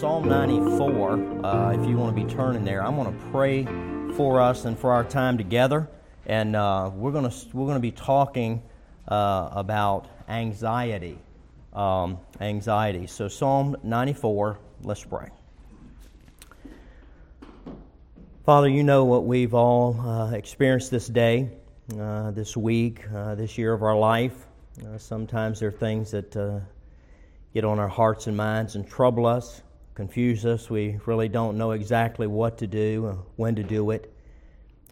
Psalm 94. Uh, if you want to be turning there, I'm going to pray for us and for our time together, and uh, we're going to we're going to be talking uh, about anxiety. Um, anxiety. So Psalm 94. Let's pray. Father, you know what we've all uh, experienced this day, uh, this week, uh, this year of our life. sometimes there are things that get on our hearts and minds and trouble us, confuse us. We really don't know exactly what to do, when to do it.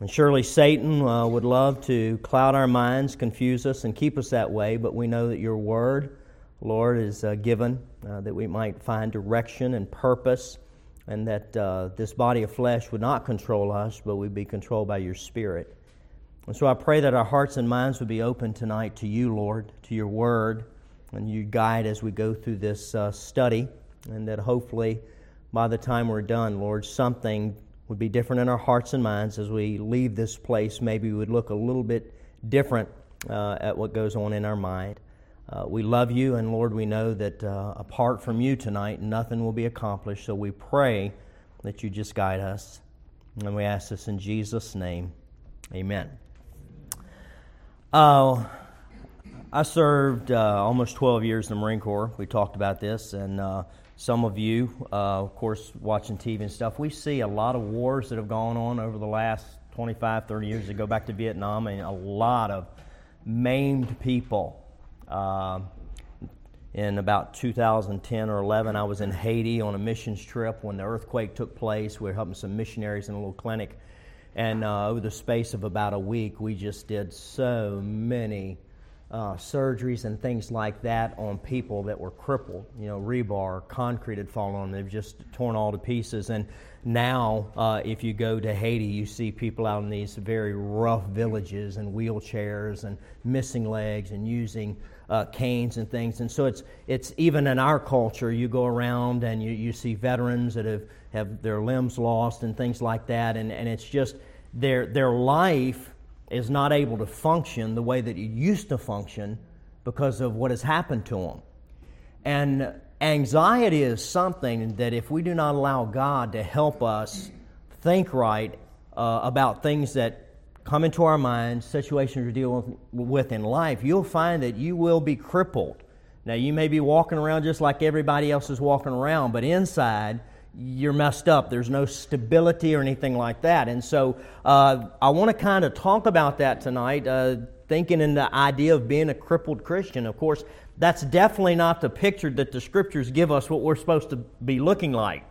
And surely Satan uh, would love to cloud our minds, confuse us, and keep us that way, but we know that your word, Lord, is uh, given uh, that we might find direction and purpose, and that uh, this body of flesh would not control us, but we'd be controlled by your spirit. And so I pray that our hearts and minds would be open tonight to you, Lord, to your word and you guide as we go through this uh, study, and that hopefully by the time we're done, Lord, something would be different in our hearts and minds as we leave this place. Maybe we would look a little bit different uh, at what goes on in our mind. Uh, we love you, and Lord, we know that uh, apart from you tonight, nothing will be accomplished. So we pray that you just guide us. And we ask this in Jesus' name. Amen. Uh, I served uh, almost 12 years in the Marine Corps. We talked about this, and uh, some of you, uh, of course, watching TV and stuff, we see a lot of wars that have gone on over the last 25, 30 years. To go back to Vietnam, and a lot of maimed people. Uh, in about 2010 or 11, I was in Haiti on a missions trip when the earthquake took place. We were helping some missionaries in a little clinic. And uh, over the space of about a week, we just did so many uh, surgeries and things like that on people that were crippled. You know, rebar, concrete had fallen on them. They've just torn all to pieces. And now, uh, if you go to Haiti, you see people out in these very rough villages and wheelchairs and missing legs and using uh, canes and things. And so it's, it's even in our culture, you go around and you, you see veterans that have, have their limbs lost and things like that. And, and it's just their, their life is not able to function the way that it used to function because of what has happened to them. And anxiety is something that if we do not allow God to help us think right uh, about things that come into our minds, situations we deal with in life, you'll find that you will be crippled. Now, you may be walking around just like everybody else is walking around, but inside, you're messed up. There's no stability or anything like that. And so uh, I want to kind of talk about that tonight, uh, thinking in the idea of being a crippled Christian. Of course, that's definitely not the picture that the scriptures give us what we're supposed to be looking like.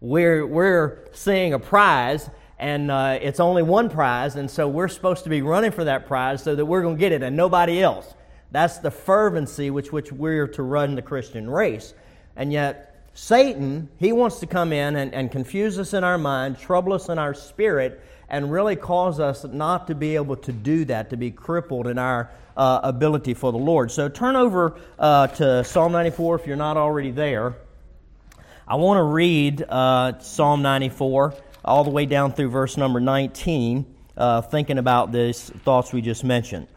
We're, we're seeing a prize, and uh, it's only one prize, and so we're supposed to be running for that prize so that we're going to get it and nobody else. That's the fervency with which we're to run the Christian race. And yet, Satan, he wants to come in and, and confuse us in our mind, trouble us in our spirit, and really cause us not to be able to do that, to be crippled in our uh, ability for the Lord. So turn over uh, to Psalm 94 if you're not already there. I want to read uh, Psalm 94 all the way down through verse number 19, uh, thinking about these thoughts we just mentioned.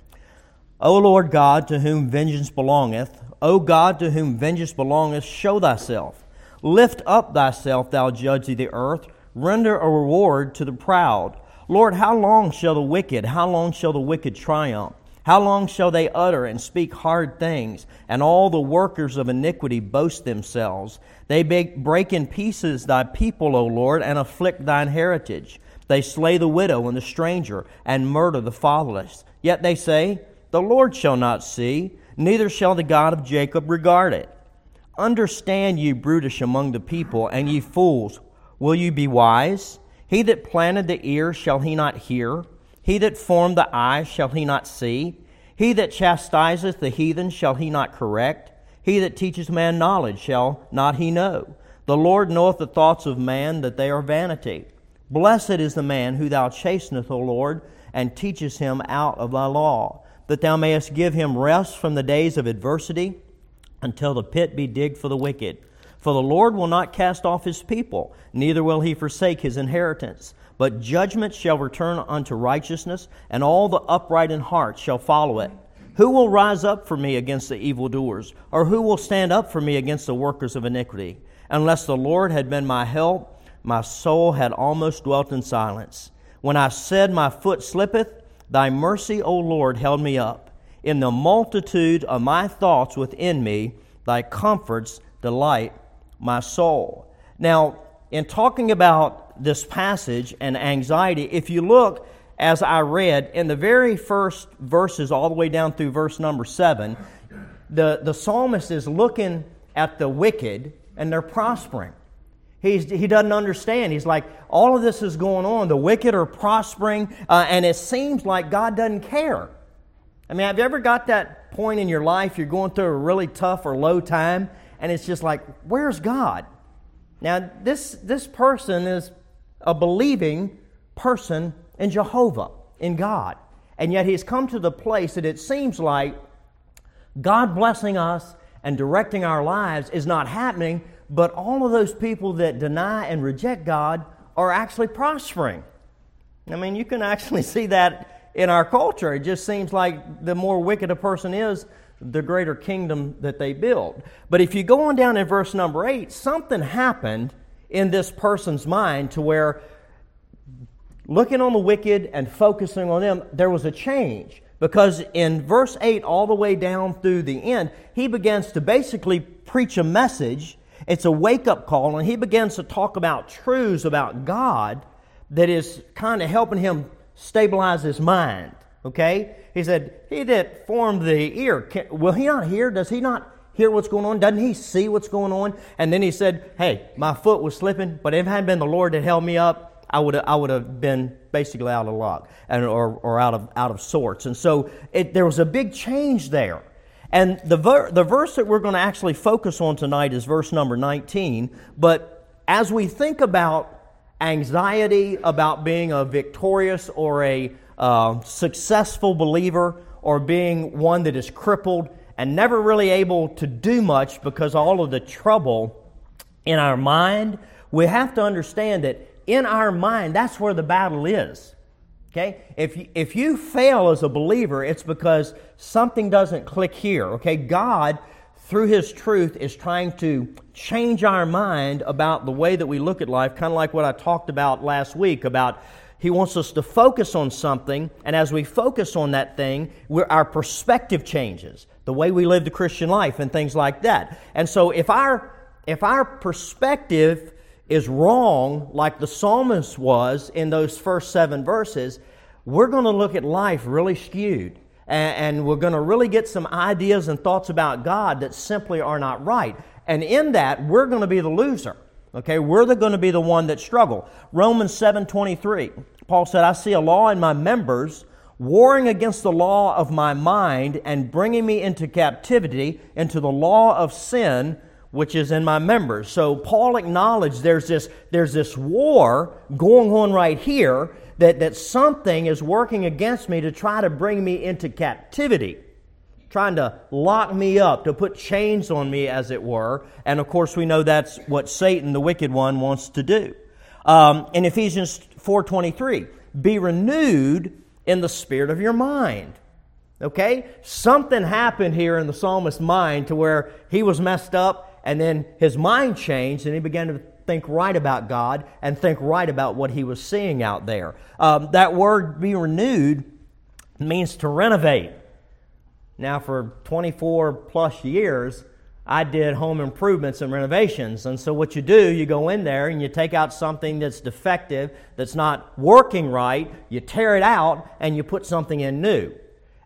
O Lord God, to whom vengeance belongeth, O God, to whom vengeance belongeth, show thyself. Lift up thyself, thou judge of the earth. Render a reward to the proud. Lord, how long shall the wicked, how long shall the wicked triumph? How long shall they utter and speak hard things, and all the workers of iniquity boast themselves? They break in pieces thy people, O Lord, and afflict thine heritage. They slay the widow and the stranger, and murder the fatherless. Yet they say, The Lord shall not see, neither shall the God of Jacob regard it. Understand, ye brutish among the people, and ye fools, will you be wise? He that planted the ear, shall he not hear? He that formed the eye, shall he not see? He that chastiseth the heathen, shall he not correct? He that teaches man knowledge, shall not he know? The Lord knoweth the thoughts of man, that they are vanity. Blessed is the man who thou chasteneth, O Lord, and teachest him out of thy law, that thou mayest give him rest from the days of adversity until the pit be digged for the wicked. For the Lord will not cast off his people, neither will he forsake his inheritance. But judgment shall return unto righteousness, and all the upright in heart shall follow it. Who will rise up for me against the evildoers? Or who will stand up for me against the workers of iniquity? Unless the Lord had been my help, my soul had almost dwelt in silence. When I said, My foot slippeth, thy mercy, O Lord, held me up. In the multitude of my thoughts within me, thy comforts delight my soul. Now, in talking about this passage and anxiety, if you look as I read in the very first verses, all the way down through verse number seven, the, the psalmist is looking at the wicked and they're prospering. He's, he doesn't understand. He's like, all of this is going on. The wicked are prospering, uh, and it seems like God doesn't care. I mean, have you ever got that point in your life you're going through a really tough or low time, and it's just like, where's God? Now, this, this person is a believing person in Jehovah, in God. And yet he's come to the place that it seems like God blessing us and directing our lives is not happening, but all of those people that deny and reject God are actually prospering. I mean, you can actually see that in our culture. It just seems like the more wicked a person is, the greater kingdom that they build. But if you go on down in verse number 8, something happened in this person's mind to where looking on the wicked and focusing on them, there was a change. Because in verse 8, all the way down through the end, he begins to basically preach a message. It's a wake up call, and he begins to talk about truths about God that is kind of helping him stabilize his mind. Okay? He said, He that formed the ear, can, will he not hear? Does he not hear what's going on? Doesn't he see what's going on? And then he said, Hey, my foot was slipping, but if it hadn't been the Lord that held me up, I would I would have been basically out of luck and or, or out of out of sorts. And so it, there was a big change there. And the ver- the verse that we're going to actually focus on tonight is verse number 19. But as we think about anxiety about being a victorious or a uh, successful believer or being one that is crippled and never really able to do much because all of the trouble in our mind, we have to understand that in our mind, that's where the battle is. Okay? If you, if you fail as a believer, it's because something doesn't click here. Okay? God, through His truth, is trying to change our mind about the way that we look at life, kind of like what I talked about last week about he wants us to focus on something, and as we focus on that thing, our perspective changes, the way we live the Christian life, and things like that. And so, if our if our perspective is wrong, like the psalmist was in those first seven verses, we're going to look at life really skewed. And, we're going to really get some ideas and thoughts about God that simply are not right. And in that, we're going to be the loser. Okay, we're going to be the one that struggle. Romans 7:23. Paul said, "I see a law in my members warring against the law of my mind and bringing me into captivity into the law of sin which is in my members." So Paul acknowledged there's this there's this war going on right here that that something is working against me to try to bring me into captivity trying to lock me up, to put chains on me, as it were. And of course, we know that's what Satan, the wicked one, wants to do. Um, in Ephesians 4:23, be renewed in the spirit of your mind. Okay, something happened here in the psalmist's mind to where he was messed up, and then his mind changed, and he began to think right about God and think right about what he was seeing out there. Um, that word "be renewed" means to renovate now, for 24 plus years, I did home improvements and renovations. And so, what you do, you go in there and you take out something that's defective, that's not working right, you tear it out, and you put something in new.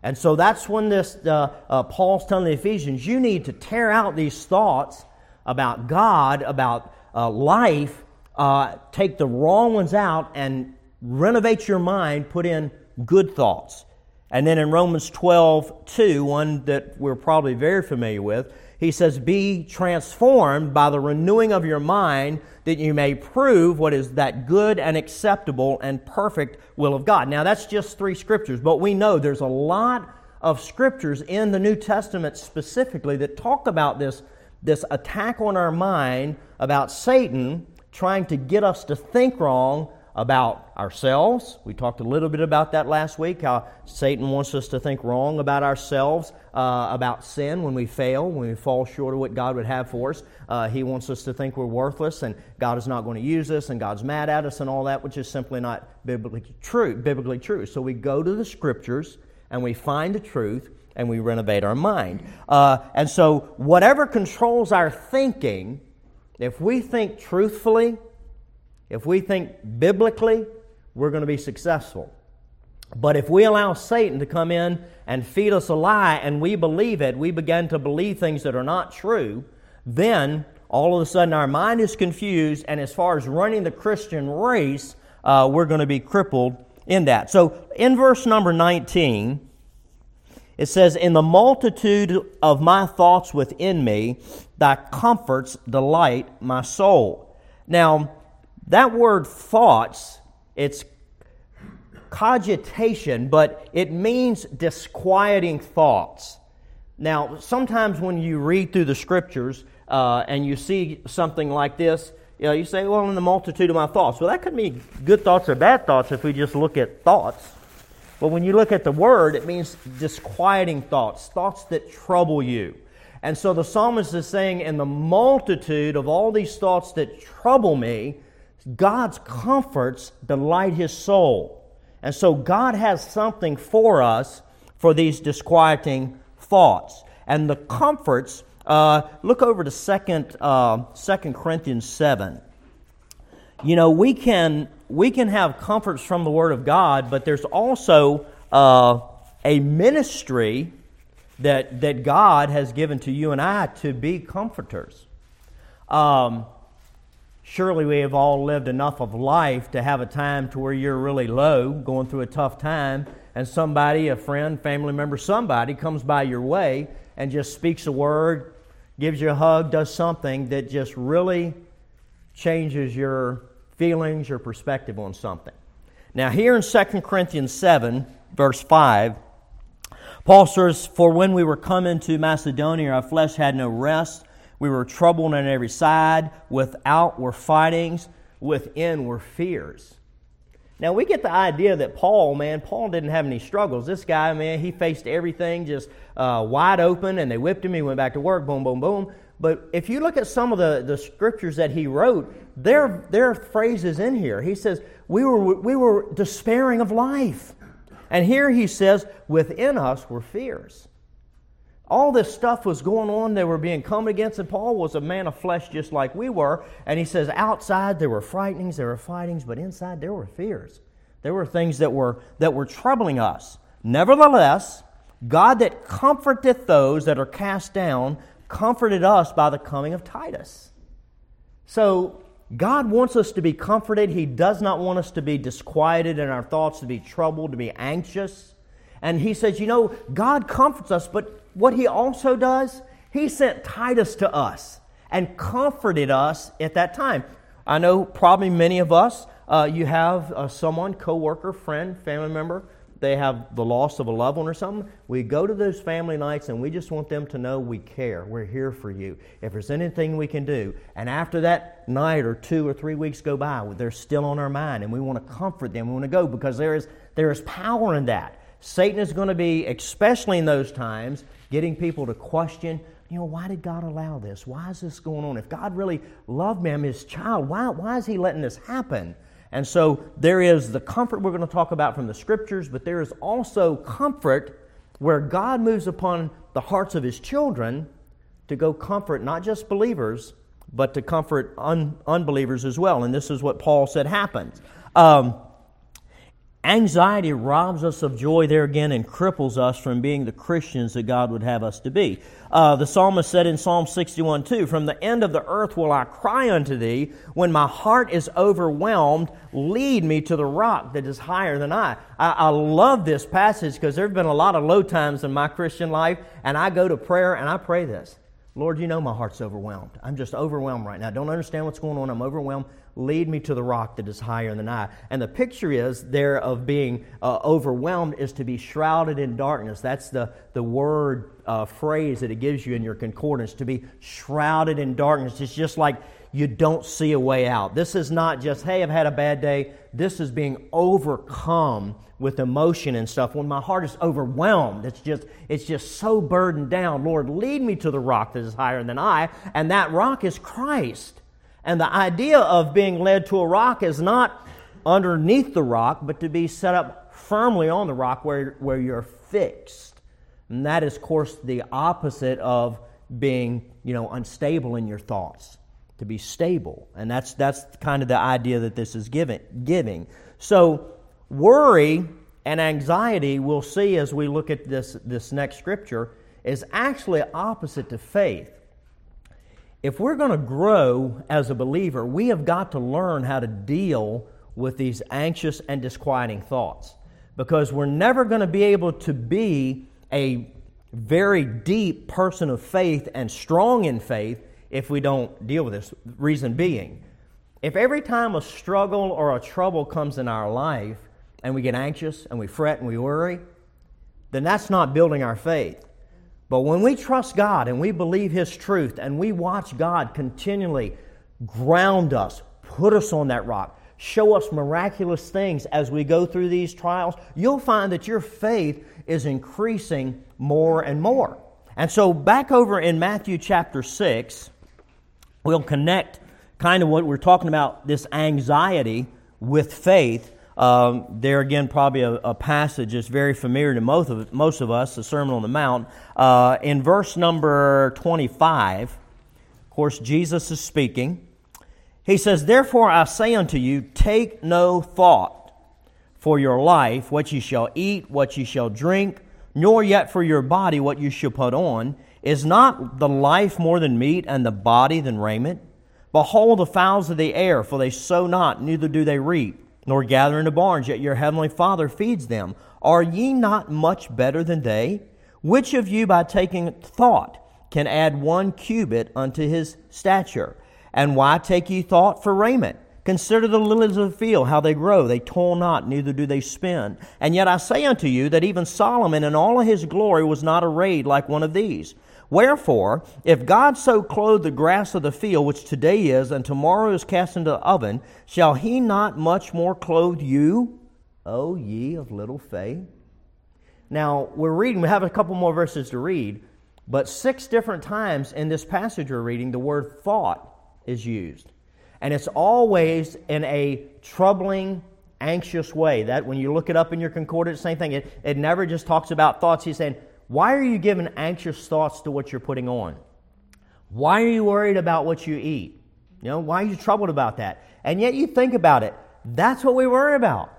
And so, that's when this uh, uh, Paul's telling the Ephesians, you need to tear out these thoughts about God, about uh, life, uh, take the wrong ones out, and renovate your mind, put in good thoughts. And then in Romans 12, 2, one that we're probably very familiar with, he says, Be transformed by the renewing of your mind, that you may prove what is that good and acceptable and perfect will of God. Now, that's just three scriptures, but we know there's a lot of scriptures in the New Testament specifically that talk about this, this attack on our mind about Satan trying to get us to think wrong about ourselves. We talked a little bit about that last week, how Satan wants us to think wrong about ourselves, uh, about sin when we fail, when we fall short of what God would have for us. Uh, he wants us to think we're worthless and God is not going to use us and God's mad at us and all that, which is simply not biblically true. Biblically true. So we go to the scriptures and we find the truth and we renovate our mind. Uh, and so, whatever controls our thinking, if we think truthfully, if we think biblically, we're going to be successful. But if we allow Satan to come in and feed us a lie and we believe it, we begin to believe things that are not true, then all of a sudden our mind is confused, and as far as running the Christian race, uh, we're going to be crippled in that. So in verse number 19, it says, In the multitude of my thoughts within me, thy comforts delight my soul. Now, that word thoughts, it's cogitation, but it means disquieting thoughts. Now, sometimes when you read through the scriptures uh, and you see something like this, you, know, you say, well, in the multitude of my thoughts. Well, that could be good thoughts or bad thoughts if we just look at thoughts. But when you look at the word, it means disquieting thoughts, thoughts that trouble you. And so the psalmist is saying, in the multitude of all these thoughts that trouble me, God's comforts delight his soul. And so God has something for us for these disquieting thoughts. And the comforts, uh, look over to 2nd, uh, 2 Corinthians 7. You know, we can we can have comforts from the Word of God, but there's also uh, a ministry that, that God has given to you and I to be comforters. Um, surely we have all lived enough of life to have a time to where you're really low, going through a tough time, and somebody, a friend, family member, somebody comes by your way and just speaks a word, gives you a hug, does something that just really changes your feelings or perspective on something. Now, here in 2 Corinthians 7, verse 5, Paul says, For when we were coming to Macedonia, our flesh had no rest. We were troubled on every side. Without were fightings, within were fears. Now, we get the idea that Paul, man, Paul didn't have any struggles. This guy, man, he faced everything just uh, wide open, and they whipped him. He went back to work, boom, boom, boom. But if you look at some of the, the scriptures that he wrote, there, there are phrases in here. He says, we were, we were despairing of life. And here he says, within us were fears. All this stuff was going on. They were being come against, and Paul was a man of flesh just like we were. And he says, outside there were frightenings, there were fightings, but inside there were fears. There were things that were, that were troubling us. Nevertheless, God that comforteth those that are cast down comforted us by the coming of Titus. So, God wants us to be comforted. He does not want us to be disquieted in our thoughts, to be troubled, to be anxious. And He says, you know, God comforts us, but what He also does, He sent Titus to us and comforted us at that time. I know probably many of us, uh, you have uh, someone, coworker, friend, family member they have the loss of a loved one or something, we go to those family nights and we just want them to know we care. We're here for you. If there's anything we can do. And after that night or two or three weeks go by, they're still on our mind and we want to comfort them. We want to go because there is, there is power in that. Satan is going to be, especially in those times, getting people to question, you know, why did God allow this? Why is this going on? If God really loved me, I'm his child, why, why is he letting this happen? And so there is the comfort we're going to talk about from the scriptures, but there is also comfort where God moves upon the hearts of his children to go comfort not just believers, but to comfort un- unbelievers as well. And this is what Paul said happens. Um, Anxiety robs us of joy there again and cripples us from being the Christians that God would have us to be. Uh, the psalmist said in Psalm 61 2, From the end of the earth will I cry unto thee. When my heart is overwhelmed, lead me to the rock that is higher than I. I, I love this passage because there have been a lot of low times in my Christian life, and I go to prayer and I pray this. Lord, you know my heart's overwhelmed. I'm just overwhelmed right now. I don't understand what's going on. I'm overwhelmed lead me to the rock that is higher than I. And the picture is there of being uh, overwhelmed is to be shrouded in darkness. That's the, the word uh, phrase that it gives you in your concordance to be shrouded in darkness. It's just like you don't see a way out. This is not just, hey, I've had a bad day. This is being overcome with emotion and stuff. When my heart is overwhelmed, it's just, it's just so burdened down. Lord, lead me to the rock that is higher than I, and that rock is Christ. And the idea of being led to a rock is not underneath the rock, but to be set up firmly on the rock where, where you're fixed. And that is, of course, the opposite of being, you know, unstable in your thoughts. To be stable. And that's, that's kind of the idea that this is giving. giving. So, worry and anxiety, we'll see as we look at this, this next scripture, is actually opposite to faith. If we're going to grow as a believer, we have got to learn how to deal with these anxious and disquieting thoughts because we're never going to be able to be a very deep person of faith and strong in faith if we don't deal with this. Reason being, if every time a struggle or a trouble comes in our life and we get anxious and we fret and we worry, then that's not building our faith. But when we trust God and we believe His truth and we watch God continually ground us, put us on that rock, show us miraculous things as we go through these trials, you'll find that your faith is increasing more and more. And so, back over in Matthew chapter 6, we'll connect kind of what we're talking about this anxiety with faith. Um, there again, probably a, a, passage that's very familiar to most of, most of us, the Sermon on the Mount. Uh, in verse number 25, of course, Jesus is speaking. He says, Therefore I say unto you, take no thought for your life, what you shall eat, what you shall drink nor yet for your body what you shall put on. Is not the life more than meat, and the body than raiment? Behold the fowls of the air, for they sow not, neither do they reap, nor gather into barns, yet your heavenly Father feeds them. Are ye not much better than they? Which of you, by taking thought, can add one cubit unto his stature? And why take ye thought for raiment? Consider the lilies of the field, how they grow. They toil not, neither do they spin. And yet I say unto you that even Solomon in all his glory was not arrayed like one of these. Wherefore, if God so clothe the grass of the field, which today is, and tomorrow is cast into the oven, shall he not much more clothe you, O ye of little faith? Now, we're reading, we have a couple more verses to read, but six different times in this passage we're reading, the word thought is used. And it's always in a troubling, anxious way. That when you look it up in your concordance, same thing. It, it never just talks about thoughts. He's saying, why are you giving anxious thoughts to what you're putting on? Why are you worried about what you eat? You know, why are you troubled about that? And yet you think about it. That's what we worry about.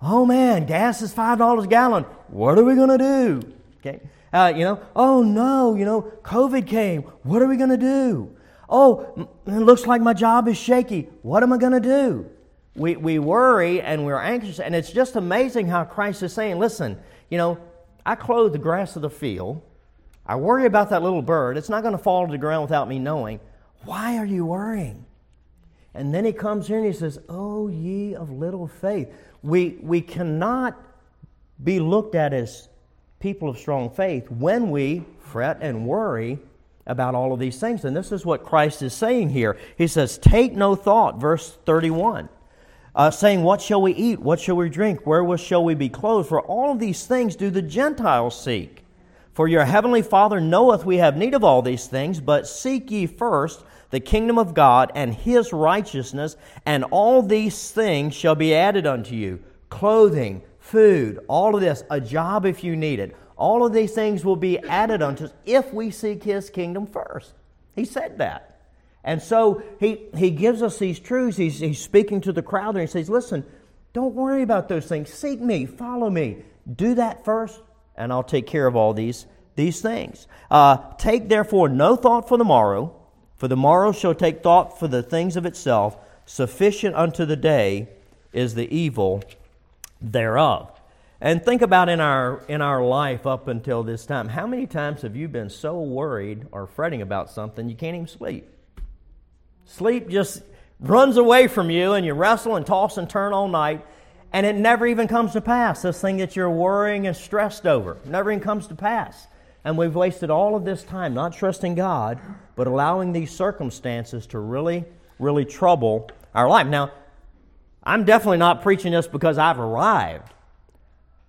Oh man, gas is five dollars a gallon. What are we going to do? Okay, uh, you know. Oh no, you know, COVID came. What are we going to do? Oh, it looks like my job is shaky. What am I going to do? We, we worry and we're anxious, and it's just amazing how Christ is saying, listen, you know, I clothe the grass of the field. I worry about that little bird. It's not going to fall to the ground without me knowing. Why are you worrying? And then he comes here and he says, Oh, ye of little faith. We, we cannot be looked at as people of strong faith when we fret and worry about all of these things. And this is what Christ is saying here. He says, Take no thought, verse 31. Uh, saying, What shall we eat? What shall we drink? Wherewith shall we be clothed? For all of these things do the Gentiles seek. For your heavenly Father knoweth we have need of all these things, but seek ye first the kingdom of God and his righteousness, and all these things shall be added unto you clothing, food, all of this, a job if you need it all of these things will be added unto us if we seek His kingdom first. He said that. And so he, he gives us these truths. He's, he's speaking to the crowd there. He says, Listen, don't worry about those things. Seek me, follow me. Do that first, and I'll take care of all these, these things. Uh, take therefore no thought for the morrow, for the morrow shall take thought for the things of itself. Sufficient unto the day is the evil thereof. And think about in our in our life up until this time, how many times have you been so worried or fretting about something you can't even sleep? Sleep just runs away from you and you wrestle and toss and turn all night and it never even comes to pass. This thing that you're worrying and stressed over never even comes to pass. And we've wasted all of this time not trusting God, but allowing these circumstances to really, really trouble our life. Now, I'm definitely not preaching this because I've arrived.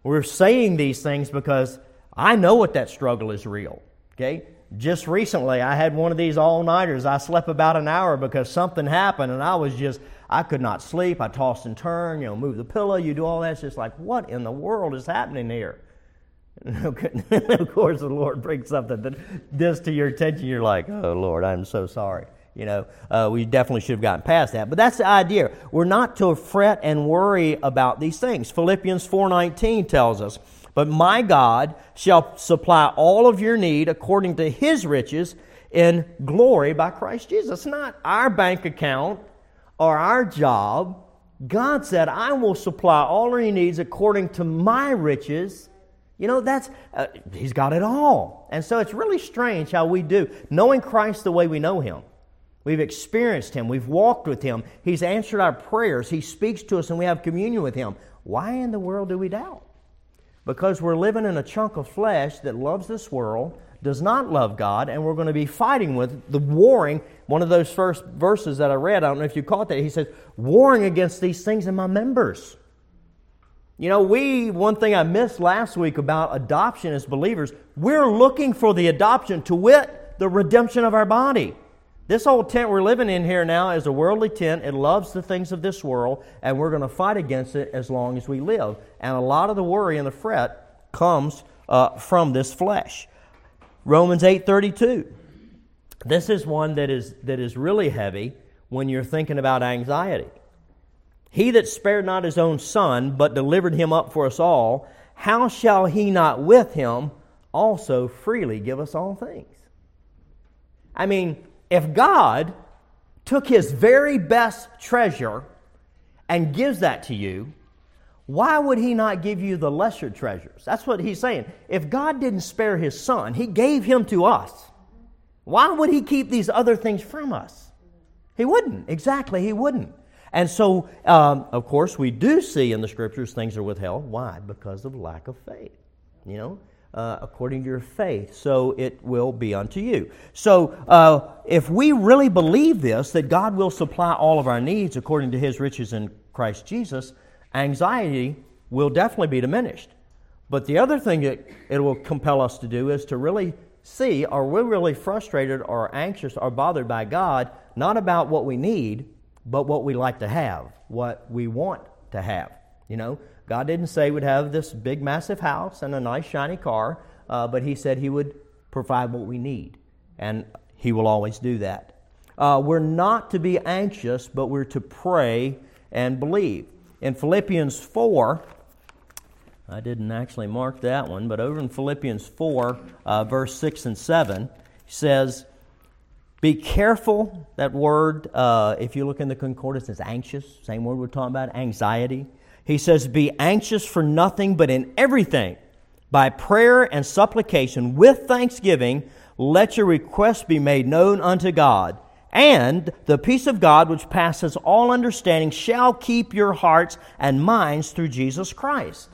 We're saying these things because I know what that struggle is real. Okay? Just recently, I had one of these all nighters. I slept about an hour because something happened, and I was just, I could not sleep. I tossed and turned, you know, move the pillow, you do all that. It's just like, what in the world is happening here? of course, the Lord brings something that this to your attention. You're like, oh, Lord, I'm so sorry. You know, uh, we definitely should have gotten past that. But that's the idea. We're not to fret and worry about these things. Philippians 4.19 tells us, But my God shall supply all of your need according to his riches in glory by Christ Jesus. Not our bank account or our job. God said, I will supply all of your needs according to my riches you know, that's, uh, he's got it all. And so it's really strange how we do. Knowing Christ the way we know him, we've experienced him, we've walked with him, he's answered our prayers, he speaks to us, and we have communion with him. Why in the world do we doubt? Because we're living in a chunk of flesh that loves this world, does not love God, and we're going to be fighting with the warring. One of those first verses that I read, I don't know if you caught that, he says, warring against these things in my members. You know, we, one thing I missed last week about adoption as believers, we're looking for the adoption to wit, the redemption of our body. This old tent we're living in here now is a worldly tent. It loves the things of this world, and we're going to fight against it as long as we live. And a lot of the worry and the fret comes uh, from this flesh. Romans 8:32. This is one that is that is really heavy when you're thinking about anxiety. He that spared not his own son, but delivered him up for us all, how shall he not with him also freely give us all things? I mean, if God took his very best treasure and gives that to you, why would he not give you the lesser treasures? That's what he's saying. If God didn't spare his son, he gave him to us. Why would he keep these other things from us? He wouldn't. Exactly, he wouldn't. And so, um, of course, we do see in the scriptures things are withheld. Why? Because of lack of faith. You know, uh, according to your faith, so it will be unto you. So, uh, if we really believe this, that God will supply all of our needs according to his riches in Christ Jesus, anxiety will definitely be diminished. But the other thing that it will compel us to do is to really see are we really frustrated or anxious or bothered by God, not about what we need, but what we like to have, what we want to have. You know, God didn't say we'd have this big, massive house and a nice, shiny car, uh, but He said He would provide what we need, and He will always do that. Uh, we're not to be anxious, but we're to pray and believe. In Philippians 4, I didn't actually mark that one, but over in Philippians 4, uh, verse 6 and 7, says, be careful, that word, uh, if you look in the concordance, it's anxious. Same word we're talking about, anxiety. He says, Be anxious for nothing, but in everything, by prayer and supplication, with thanksgiving, let your requests be made known unto God. And the peace of God, which passes all understanding, shall keep your hearts and minds through Jesus Christ.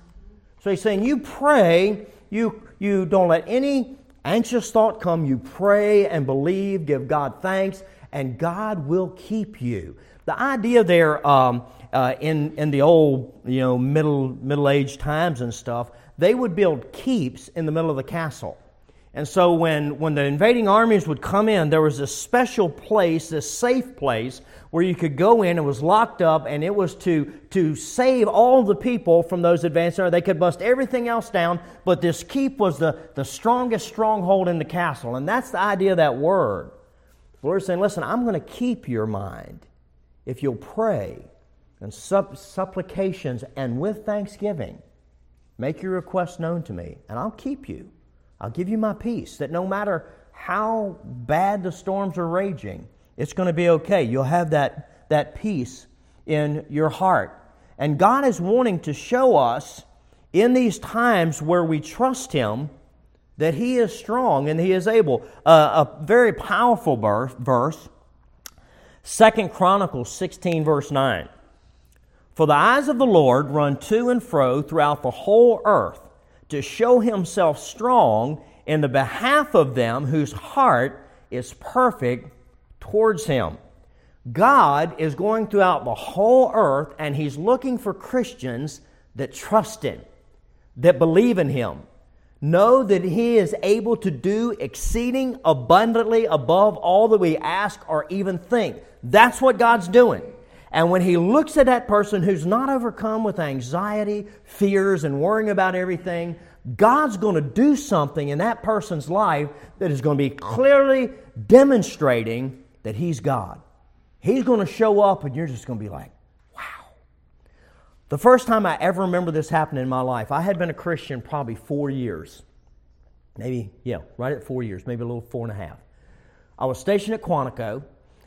So he's saying, You pray, you, you don't let any anxious thought come, you pray and believe, give God thanks, and God will keep you. The idea there um, uh, in, in the old, you know, middle, middle-aged times and stuff, they would build keeps in the middle of the castle. And so when, when the invading armies would come in, there was a special place, this safe place, where you could go in. It was locked up, and it was to, to save all the people from those advancing. They could bust everything else down, but this keep was the, the strongest stronghold in the castle. And that's the idea of that word. The Lord's saying, listen, I'm going to keep your mind if you'll pray and supp- supplications and with thanksgiving. Make your request known to me, and I'll keep you. I'll give you my peace that no matter how bad the storms are raging, it's going to be okay. You'll have that, that peace in your heart. And God is wanting to show us in these times where we trust Him that He is strong and He is able. Uh, a very powerful verse, Second Chronicles 16, verse 9. For the eyes of the Lord run to and fro throughout the whole earth to show himself strong in the behalf of them whose heart is perfect towards Him. God is going throughout the whole earth and He's looking for Christians that trust Him, that believe in Him. Know that He is able to do exceeding abundantly above all that we ask or even think. That's what God's doing. And when He looks at that person who's not overcome with anxiety, fears, and worrying about everything, God's going to do something in that person's life that is going to be clearly demonstrating that He's God. He's going to show up, and you're just going to be like, wow. The first time I ever remember this happening in my life, I had been a Christian probably four years. Maybe, yeah, right at four years, maybe a little four and a half. I was stationed at Quantico,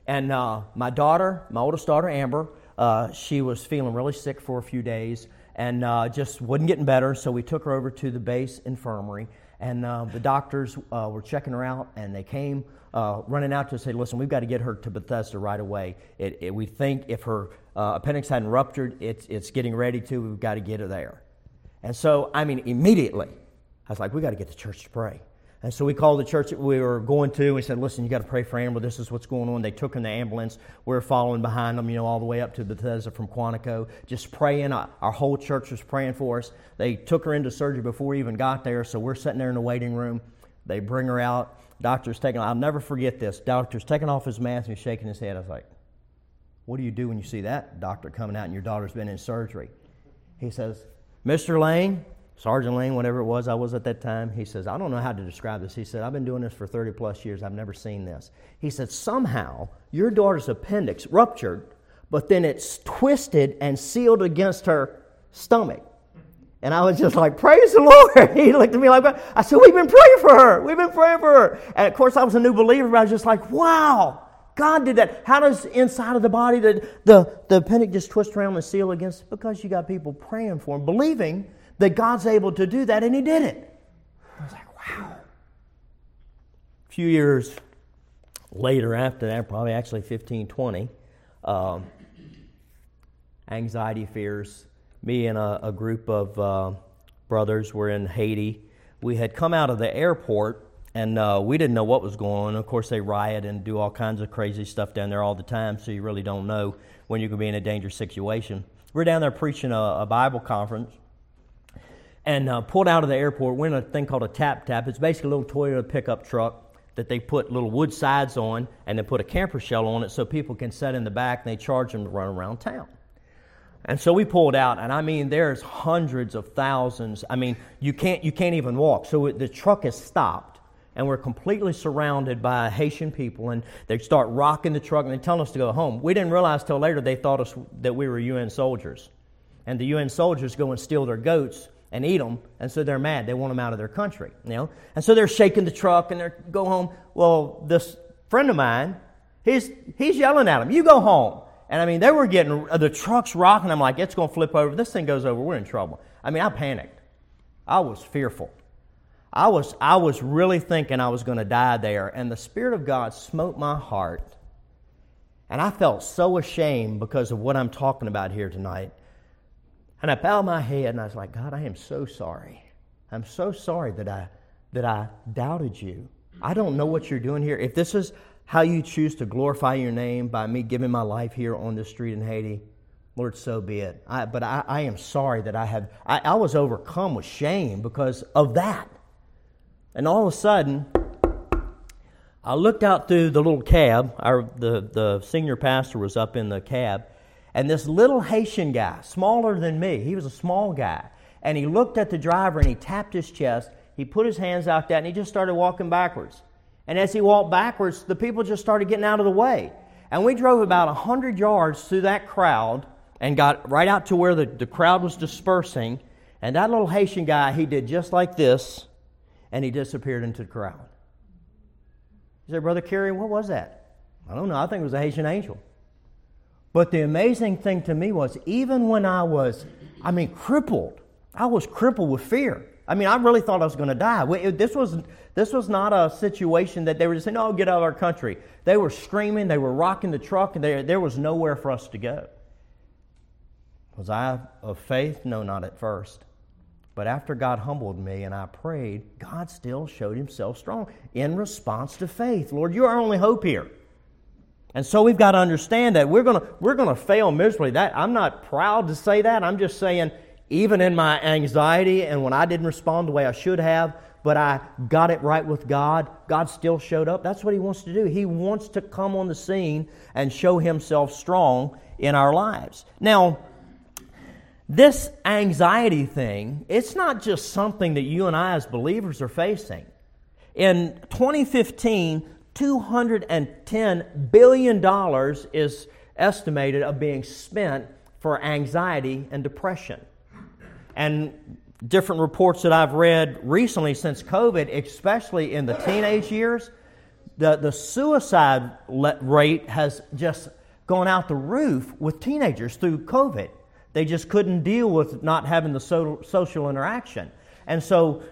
and uh, my daughter, my oldest daughter, Amber, uh, she was feeling really sick for a few days and uh, just wasn't getting better. So we took her over to the base infirmary, and uh, the doctors uh, were checking her out, and they came uh, running out to say, "Listen, we've got to get her to Bethesda right away. It, it, we think if her appendix hadn't ruptured, it's it's getting ready to. We've got to get her there." And so, I mean, immediately, I was like, "We got to get the church to pray." And so we called the church that we were going to. We said, listen, you got to pray for Amber. This is what's going on. They took in the ambulance. We are following behind them, you know, all the way up to Bethesda from Quantico, just praying. Our whole church was praying for us. They took her into surgery before we even got there. So we're sitting there in the waiting room. They bring her out. Doctor's taking, I'll never forget this. Doctor's taking off his mask and he's shaking his head. I was like, what do you do when you see that doctor coming out and your daughter's been in surgery? He says, Mr. Lane, Sergeant Lane, whatever it was I was at that time, he says, I don't know how to describe this. He said, I've been doing this for 30 plus years. I've never seen this. He said, somehow your daughter's appendix ruptured, but then it's twisted and sealed against her stomach. And I was just like, Praise the Lord. He looked at me like. I said, We've been praying for her. We've been praying for her. And of course, I was a new believer, but I was just like, Wow, God did that. How does inside of the body the, the, the appendix just twist around and seal against? Because you got people praying for him, believing that God's able to do that, and He did it. I was like, wow. A few years later, after that, probably actually 15, 20, um, anxiety, fears. Me and a, a group of uh, brothers were in Haiti. We had come out of the airport and uh, we didn't know what was going on. Of course, they riot and do all kinds of crazy stuff down there all the time, so you really don't know when you can be in a dangerous situation. We're down there preaching a, a Bible conference, and uh, pulled out of the airport, went in a thing called a tap tap. It's basically a little Toyota pickup truck that they put little wood sides on and then put a camper shell on it so people can sit in the back and they charge them to run around town. And so we pulled out, and I mean, there's hundreds of thousands. I mean, you can't, you can't even walk. So the truck is stopped, and we're completely surrounded by Haitian people, and they start rocking the truck and they tell us to go home. We didn't realize till later they thought us that we were UN soldiers. And the UN soldiers go and steal their goats and eat them, and so they're mad. They want them out of their country, you know. And so they're shaking the truck and they're go home. Well, this friend of mine, he's he's yelling at them, "You go home!" And I mean, they were getting uh, the truck's rocking. I'm like, "It's going to flip over. This thing goes over. We're in trouble." I mean, I panicked. I was fearful. I was I was really thinking I was going to die there, and the Spirit of God smote my heart, and I felt so ashamed because of what I'm talking about here tonight. And I bowed my head and I was like, God, I am so sorry. I'm so sorry that I, that I doubted you. I don't know what you're doing here. If this is how you choose to glorify your name by me giving my life here on this street in Haiti, Lord, so be it. I, but I, I, am sorry that I have, I, I was overcome with shame because of that. And all of a sudden, I looked out through the little cab. Our, the, the senior pastor was up in the cab and this little Haitian guy, smaller than me, he was a small guy, and he looked at the driver and he tapped his chest. He put his hands out that and he just started walking backwards. And as he walked backwards, the people just started getting out of the way. And we drove about 100 yards through that crowd and got right out to where the, the crowd was dispersing. And that little Haitian guy, he did just like this, and he disappeared into the crowd. He said, Brother Kerry, what was that? I don't know. I think it was a Haitian angel. But the amazing thing to me was, even when I was, I mean, crippled, I was crippled with fear. I mean, I really thought I was going to die. This was, this was not a situation that they were just saying, oh, get out of our country. They were screaming, they were rocking the truck, and there, there was nowhere for us to go. Was I of faith? No, not at first. But after God humbled me and I prayed, God still showed himself strong in response to faith. Lord, you are our only hope here. And so we've got to understand that we're going to we're going to fail miserably. That I'm not proud to say that. I'm just saying even in my anxiety and when I didn't respond the way I should have, but I got it right with God, God still showed up. That's what He wants to do. He wants to come on the scene and show Himself strong in our lives. Now, this anxiety thing, it's not just something that you and I as believers are facing. In 2015, $210 billion is estimated of being spent for anxiety and depression. And different reports that I've read recently since COVID, especially in the teenage years, the, the suicide rate has just gone out the roof with teenagers through COVID. They just couldn't deal with not having the so, social interaction. And so,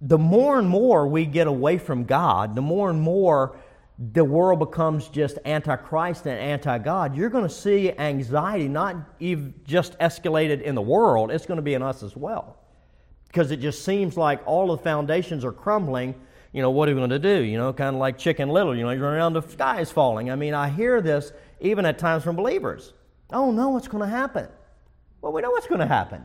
the more and more we get away from God, the more and more the world becomes just anti-Christ and anti-God, you're going to see anxiety not even just escalated in the world, it's going to be in us as well. Because it just seems like all the foundations are crumbling. You know, what are we going to do? You know, kind of like Chicken Little, you know, you run around, the sky is falling. I mean, I hear this even at times from believers. Oh, no, what's going to happen? Well, we know what's going to happen.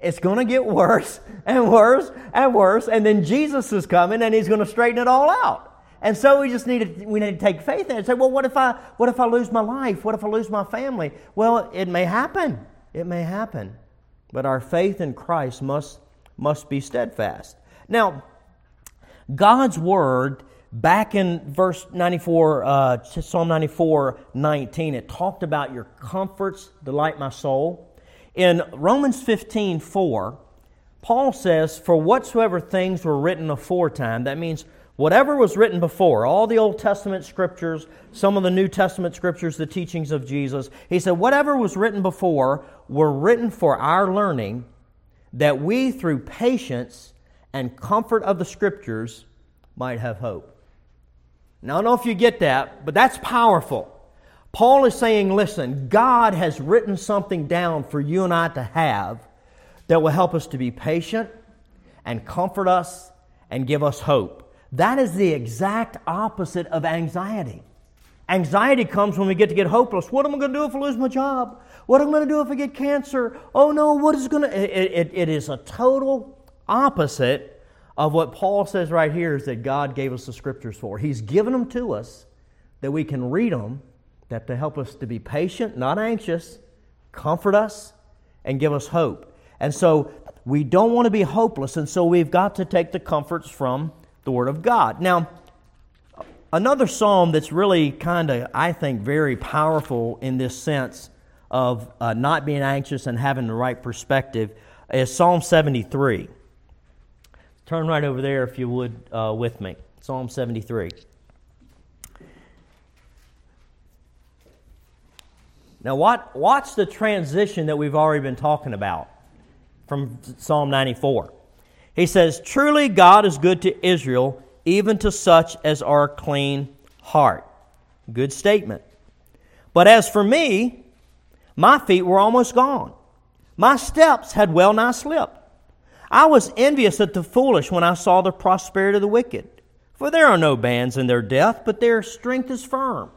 It's going to get worse and worse and worse, and then Jesus is coming and he's going to straighten it all out. And so we just need to, we need to take faith in it and say, well, what if, I, what if I lose my life? What if I lose my family? Well, it may happen. It may happen. But our faith in Christ must, must be steadfast. Now, God's Word, back in verse 94, uh, Psalm 94, 19, it talked about your comforts delight my soul. In Romans 15, 4, Paul says, For whatsoever things were written aforetime, that means Whatever was written before, all the Old Testament scriptures, some of the New Testament scriptures, the teachings of Jesus, he said, whatever was written before were written for our learning, that we, through patience and comfort of the scriptures, might have hope. Now, I don't know if you get that, but that's powerful. Paul is saying, listen, God has written something down for you and I to have that will help us to be patient and comfort us and give us hope. That is the exact opposite of anxiety. Anxiety comes when we get to get hopeless. What am I going to do if I lose my job? What am I going to do if I get cancer? Oh no, what is going to. It, it, it is a total opposite of what Paul says right here is that God gave us the scriptures for. He's given them to us that we can read them, that to help us to be patient, not anxious, comfort us, and give us hope. And so we don't want to be hopeless, and so we've got to take the comforts from the Word of God. Now, another psalm that's really kind of, I think, very powerful in this sense of uh, not being anxious and having the right perspective is Psalm 73. Turn right over there, if you would, uh, with me. Psalm 73. Now, watch the transition that we've already been talking about from Psalm 94. He says, Truly God is good to Israel, even to such as are clean heart. Good statement. But as for me, my feet were almost gone. My steps had well nigh slipped. I was envious at the foolish when I saw the prosperity of the wicked. For there are no bands in their death, but their strength is firm.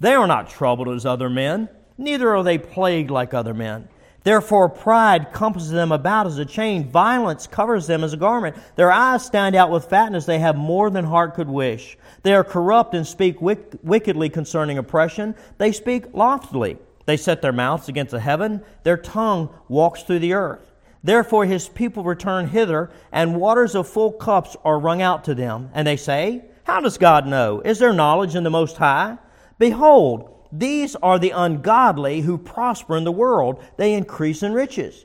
They are not troubled as other men, neither are they plagued like other men. Therefore, pride compasses them about as a chain. Violence covers them as a garment. Their eyes stand out with fatness. They have more than heart could wish. They are corrupt and speak wickedly concerning oppression. They speak loftily. They set their mouths against the heaven. Their tongue walks through the earth. Therefore, his people return hither, and waters of full cups are wrung out to them. And they say, How does God know? Is there knowledge in the Most High? Behold, these are the ungodly who prosper in the world, they increase in riches.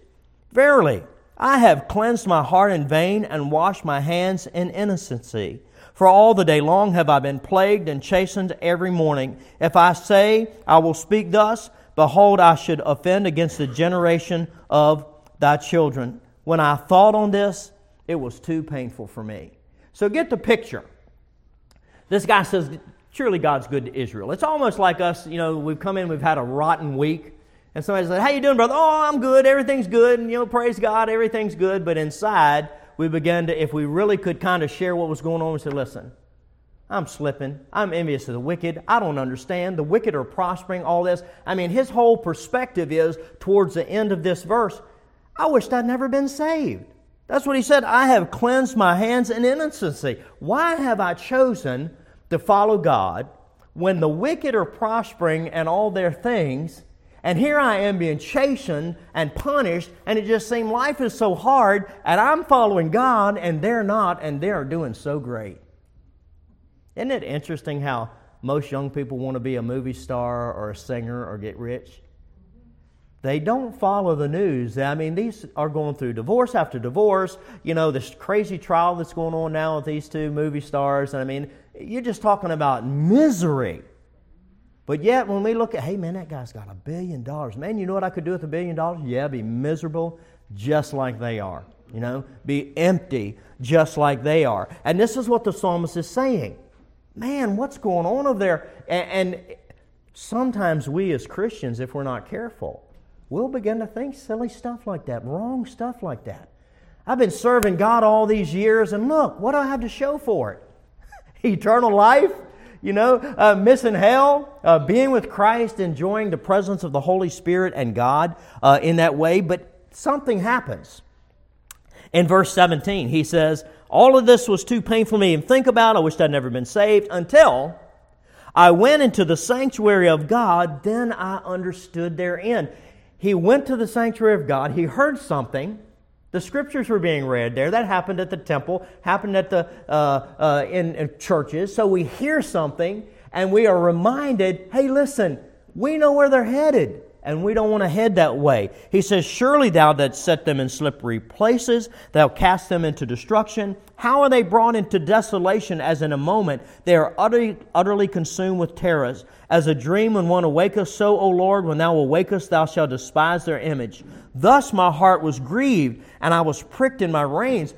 Verily, I have cleansed my heart in vain and washed my hands in innocency. For all the day long have I been plagued and chastened every morning. If I say, I will speak thus, behold, I should offend against the generation of thy children. When I thought on this, it was too painful for me. So get the picture. This guy says, surely God's good to Israel. It's almost like us, you know, we've come in, we've had a rotten week, And somebody said, How you doing, brother? Oh, I'm good. Everything's good. And, you know, praise God, everything's good. But inside, we began to, if we really could kind of share what was going on, we said, Listen, I'm slipping. I'm envious of the wicked. I don't understand. The wicked are prospering, all this. I mean, his whole perspective is towards the end of this verse I wished I'd never been saved. That's what he said. I have cleansed my hands in innocency. Why have I chosen to follow God when the wicked are prospering and all their things? And here I am being chastened and punished, and it just seemed life is so hard, and I'm following God, and they're not, and they're doing so great. Isn't it interesting how most young people want to be a movie star or a singer or get rich? They don't follow the news. I mean, these are going through divorce after divorce. You know, this crazy trial that's going on now with these two movie stars. And I mean, you're just talking about misery. But yet, when we look at, hey, man, that guy's got a billion dollars. Man, you know what I could do with a billion dollars? Yeah, be miserable just like they are. You know, be empty just like they are. And this is what the psalmist is saying. Man, what's going on over there? And, and sometimes we as Christians, if we're not careful, we'll begin to think silly stuff like that, wrong stuff like that. I've been serving God all these years, and look, what do I have to show for it? Eternal life? you know, uh, missing hell, uh, being with Christ, enjoying the presence of the Holy Spirit and God uh, in that way. But something happens. In verse 17, he says, All of this was too painful for me to think about. I wished I'd never been saved until I went into the sanctuary of God. Then I understood their end. He went to the sanctuary of God. He heard something the scriptures were being read there. That happened at the temple, happened at the uh, uh, in, in churches. So we hear something and we are reminded, hey, listen, we know where they're headed and we don't want to head that way. He says, Surely thou didst set them in slippery places, thou cast them into destruction. How are they brought into desolation as in a moment? They are utterly, utterly consumed with terrors. As a dream when one awaketh, so, O Lord, when thou awakest, thou shalt despise their image. Thus my heart was grieved, and I was pricked in my reins.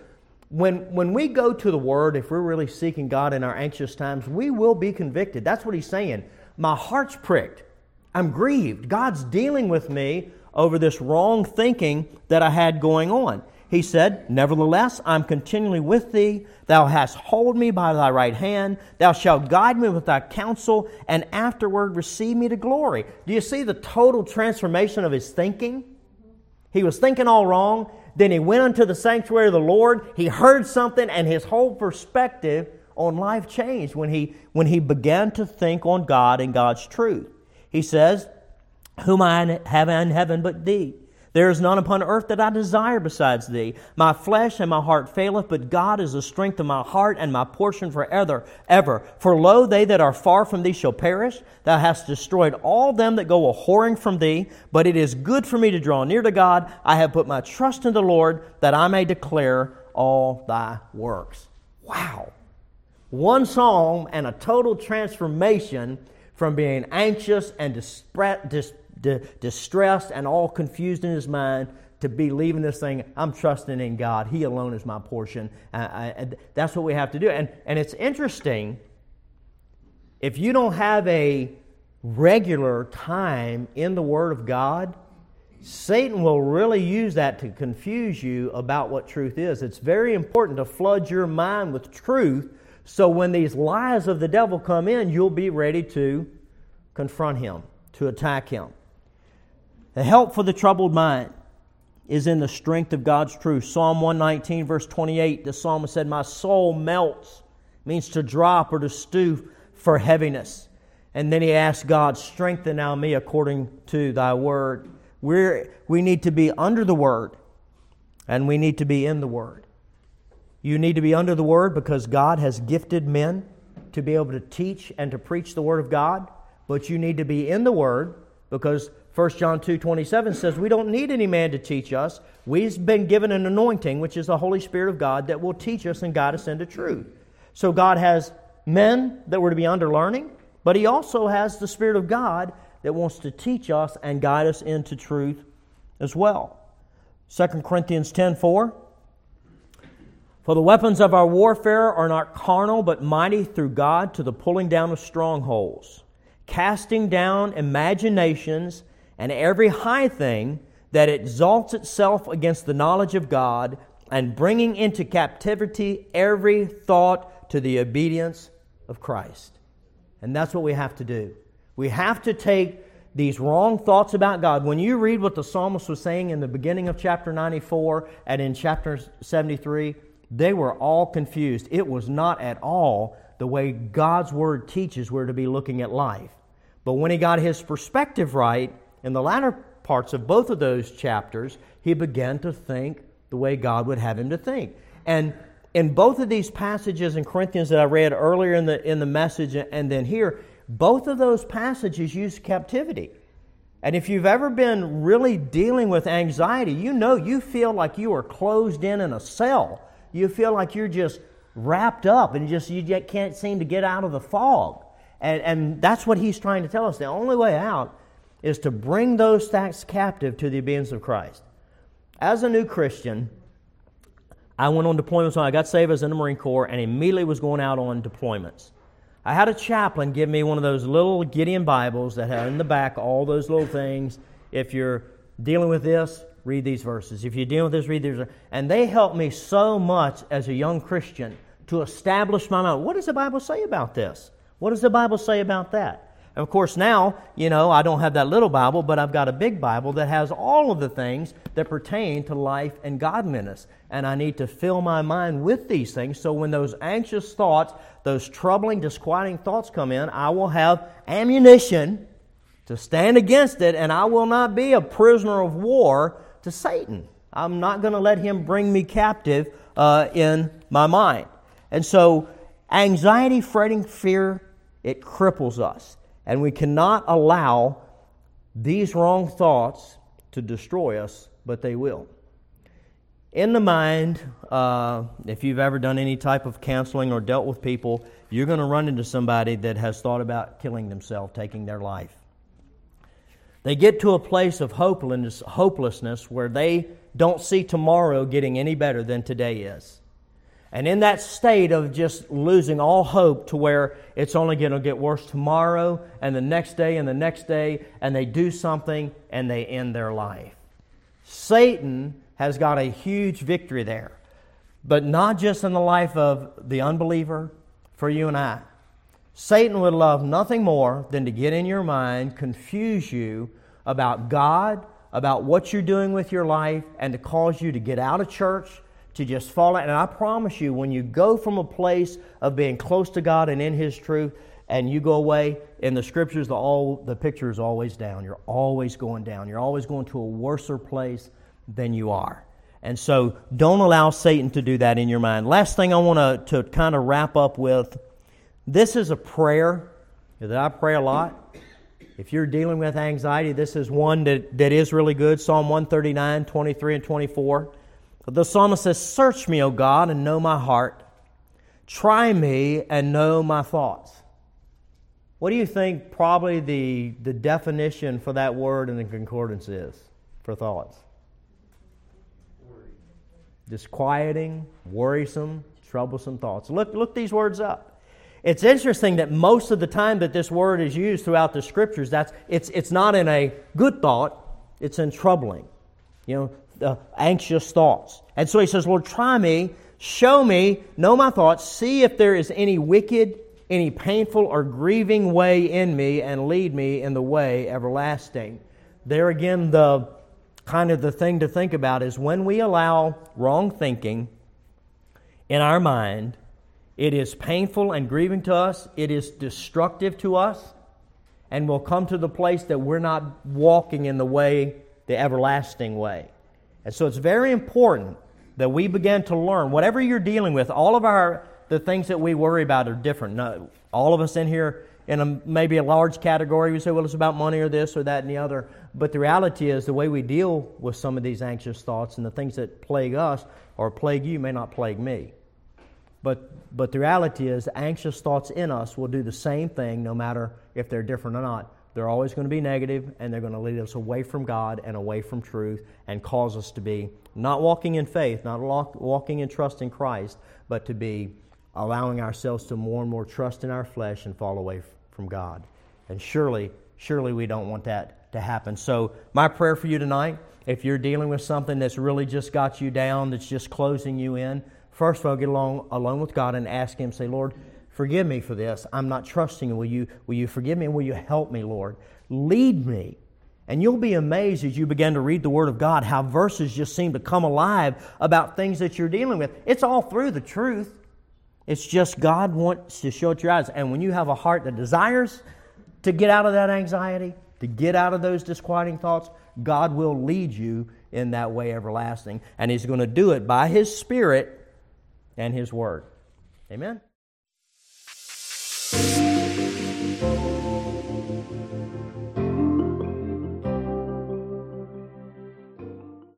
When, when we go to the Word, if we're really seeking God in our anxious times, we will be convicted. That's what he's saying. My heart's pricked. I'm grieved. God's dealing with me over this wrong thinking that I had going on. He said, Nevertheless, I'm continually with thee. Thou hast hold me by thy right hand. Thou shalt guide me with thy counsel, and afterward receive me to glory. Do you see the total transformation of his thinking? He was thinking all wrong. Then he went unto the sanctuary of the Lord. He heard something, and his whole perspective on life changed when he, when he began to think on God and God's truth. He says, Whom I have in heaven but thee. There is none upon earth that I desire besides thee. My flesh and my heart faileth, but God is the strength of my heart and my portion forever. Ever. For lo, they that are far from thee shall perish. Thou hast destroyed all them that go a whoring from thee. But it is good for me to draw near to God. I have put my trust in the Lord, that I may declare all thy works. Wow. One psalm and a total transformation from being anxious and dis- distressed and all confused in his mind to be leaving this thing. I'm trusting in God. He alone is my portion. Uh, I, that's what we have to do. And, and it's interesting if you don't have a regular time in the Word of God, Satan will really use that to confuse you about what truth is. It's very important to flood your mind with truth so when these lies of the devil come in, you'll be ready to confront him, to attack him. The help for the troubled mind is in the strength of God's truth. Psalm 119, verse 28, the psalmist said, My soul melts, means to drop or to stew for heaviness. And then he asked God, Strengthen now me according to thy word. We're, we need to be under the word, and we need to be in the word. You need to be under the Word because God has gifted men to be able to teach and to preach the Word of God, but you need to be in the Word because 1 John 2 27 says, We don't need any man to teach us. We've been given an anointing, which is the Holy Spirit of God, that will teach us and guide us into truth. So God has men that were to be under learning, but He also has the Spirit of God that wants to teach us and guide us into truth as well. 2 Corinthians 10 4 for the weapons of our warfare are not carnal, but mighty through God to the pulling down of strongholds, casting down imaginations and every high thing that exalts itself against the knowledge of God, and bringing into captivity every thought to the obedience of Christ. And that's what we have to do. We have to take these wrong thoughts about God. When you read what the psalmist was saying in the beginning of chapter 94 and in chapter 73, they were all confused. It was not at all the way God's word teaches we're to be looking at life. But when he got his perspective right, in the latter parts of both of those chapters, he began to think the way God would have him to think. And in both of these passages in Corinthians that I read earlier in the, in the message and then here, both of those passages use captivity. And if you've ever been really dealing with anxiety, you know you feel like you are closed in in a cell. You feel like you're just wrapped up and just you just can't seem to get out of the fog. And, and that's what he's trying to tell us. The only way out is to bring those facts captive to the obedience of Christ. As a new Christian, I went on deployments when I got saved. as in the Marine Corps and immediately was going out on deployments. I had a chaplain give me one of those little Gideon Bibles that had in the back all those little things. If you're dealing with this, read these verses. If you're dealing with this, read these. And they helped me so much as a young Christian to establish my mind. What does the Bible say about this? What does the Bible say about that? And of course, now, you know, I don't have that little Bible, but I've got a big Bible that has all of the things that pertain to life and godliness. And I need to fill my mind with these things so when those anxious thoughts, those troubling, disquieting thoughts come in, I will have ammunition to stand against it, and I will not be a prisoner of war to Satan. I'm not going to let him bring me captive uh, in my mind. And so, anxiety, fretting, fear, it cripples us. And we cannot allow these wrong thoughts to destroy us, but they will. In the mind, uh, if you've ever done any type of counseling or dealt with people, you're going to run into somebody that has thought about killing themselves, taking their life. They get to a place of hopelessness, where they don't see tomorrow getting any better than today is. And in that state of just losing all hope to where it's only going to get worse tomorrow and the next day and the next day, and they do something and they end their life. Satan has got a huge victory there, but not just in the life of the unbeliever, for you and I. Satan would love nothing more than to get in your mind, confuse you about God, about what you're doing with your life, and to cause you to get out of church to just fall out. And I promise you, when you go from a place of being close to God and in His truth, and you go away, in the scriptures, the, all, the picture is always down. You're always going down. You're always going to a worser place than you are. And so don't allow Satan to do that in your mind. Last thing I want to, to kind of wrap up with this is a prayer that I pray a lot. If you're dealing with anxiety, this is one that, that is really good Psalm 139, 23, and 24. The psalmist says, Search me, O God, and know my heart. Try me and know my thoughts. What do you think probably the, the definition for that word in the concordance is for thoughts? Disquieting, worrisome, troublesome thoughts. Look, look these words up. It's interesting that most of the time that this word is used throughout the scriptures, that's, it's, it's not in a good thought, it's in troubling. You know, uh, anxious thoughts. And so he says, Lord, try me, show me, know my thoughts, see if there is any wicked, any painful or grieving way in me, and lead me in the way everlasting. There again, the kind of the thing to think about is when we allow wrong thinking in our mind, it is painful and grieving to us, it is destructive to us, and we'll come to the place that we're not walking in the way, the everlasting way. And so it's very important that we begin to learn whatever you're dealing with, all of our the things that we worry about are different. Now, all of us in here in a, maybe a large category, we say, well, it's about money or this or that and the other. But the reality is, the way we deal with some of these anxious thoughts and the things that plague us or plague you may not plague me. But, but the reality is, anxious thoughts in us will do the same thing no matter if they're different or not. They're always going to be negative, and they're going to lead us away from God and away from truth and cause us to be not walking in faith, not walking in trust in Christ, but to be allowing ourselves to more and more trust in our flesh and fall away from God. And surely, surely we don't want that to happen. So, my prayer for you tonight, if you're dealing with something that's really just got you down, that's just closing you in, first of all, get along alone with God and ask Him, say, Lord, forgive me for this. I'm not trusting you. Will you, will you forgive me will you help me, Lord? Lead me. And you'll be amazed as you begin to read the Word of God how verses just seem to come alive about things that you're dealing with. It's all through the truth. It's just God wants to show it your eyes. And when you have a heart that desires to get out of that anxiety, to get out of those disquieting thoughts, God will lead you in that way everlasting. And He's going to do it by His Spirit and His Word. Amen.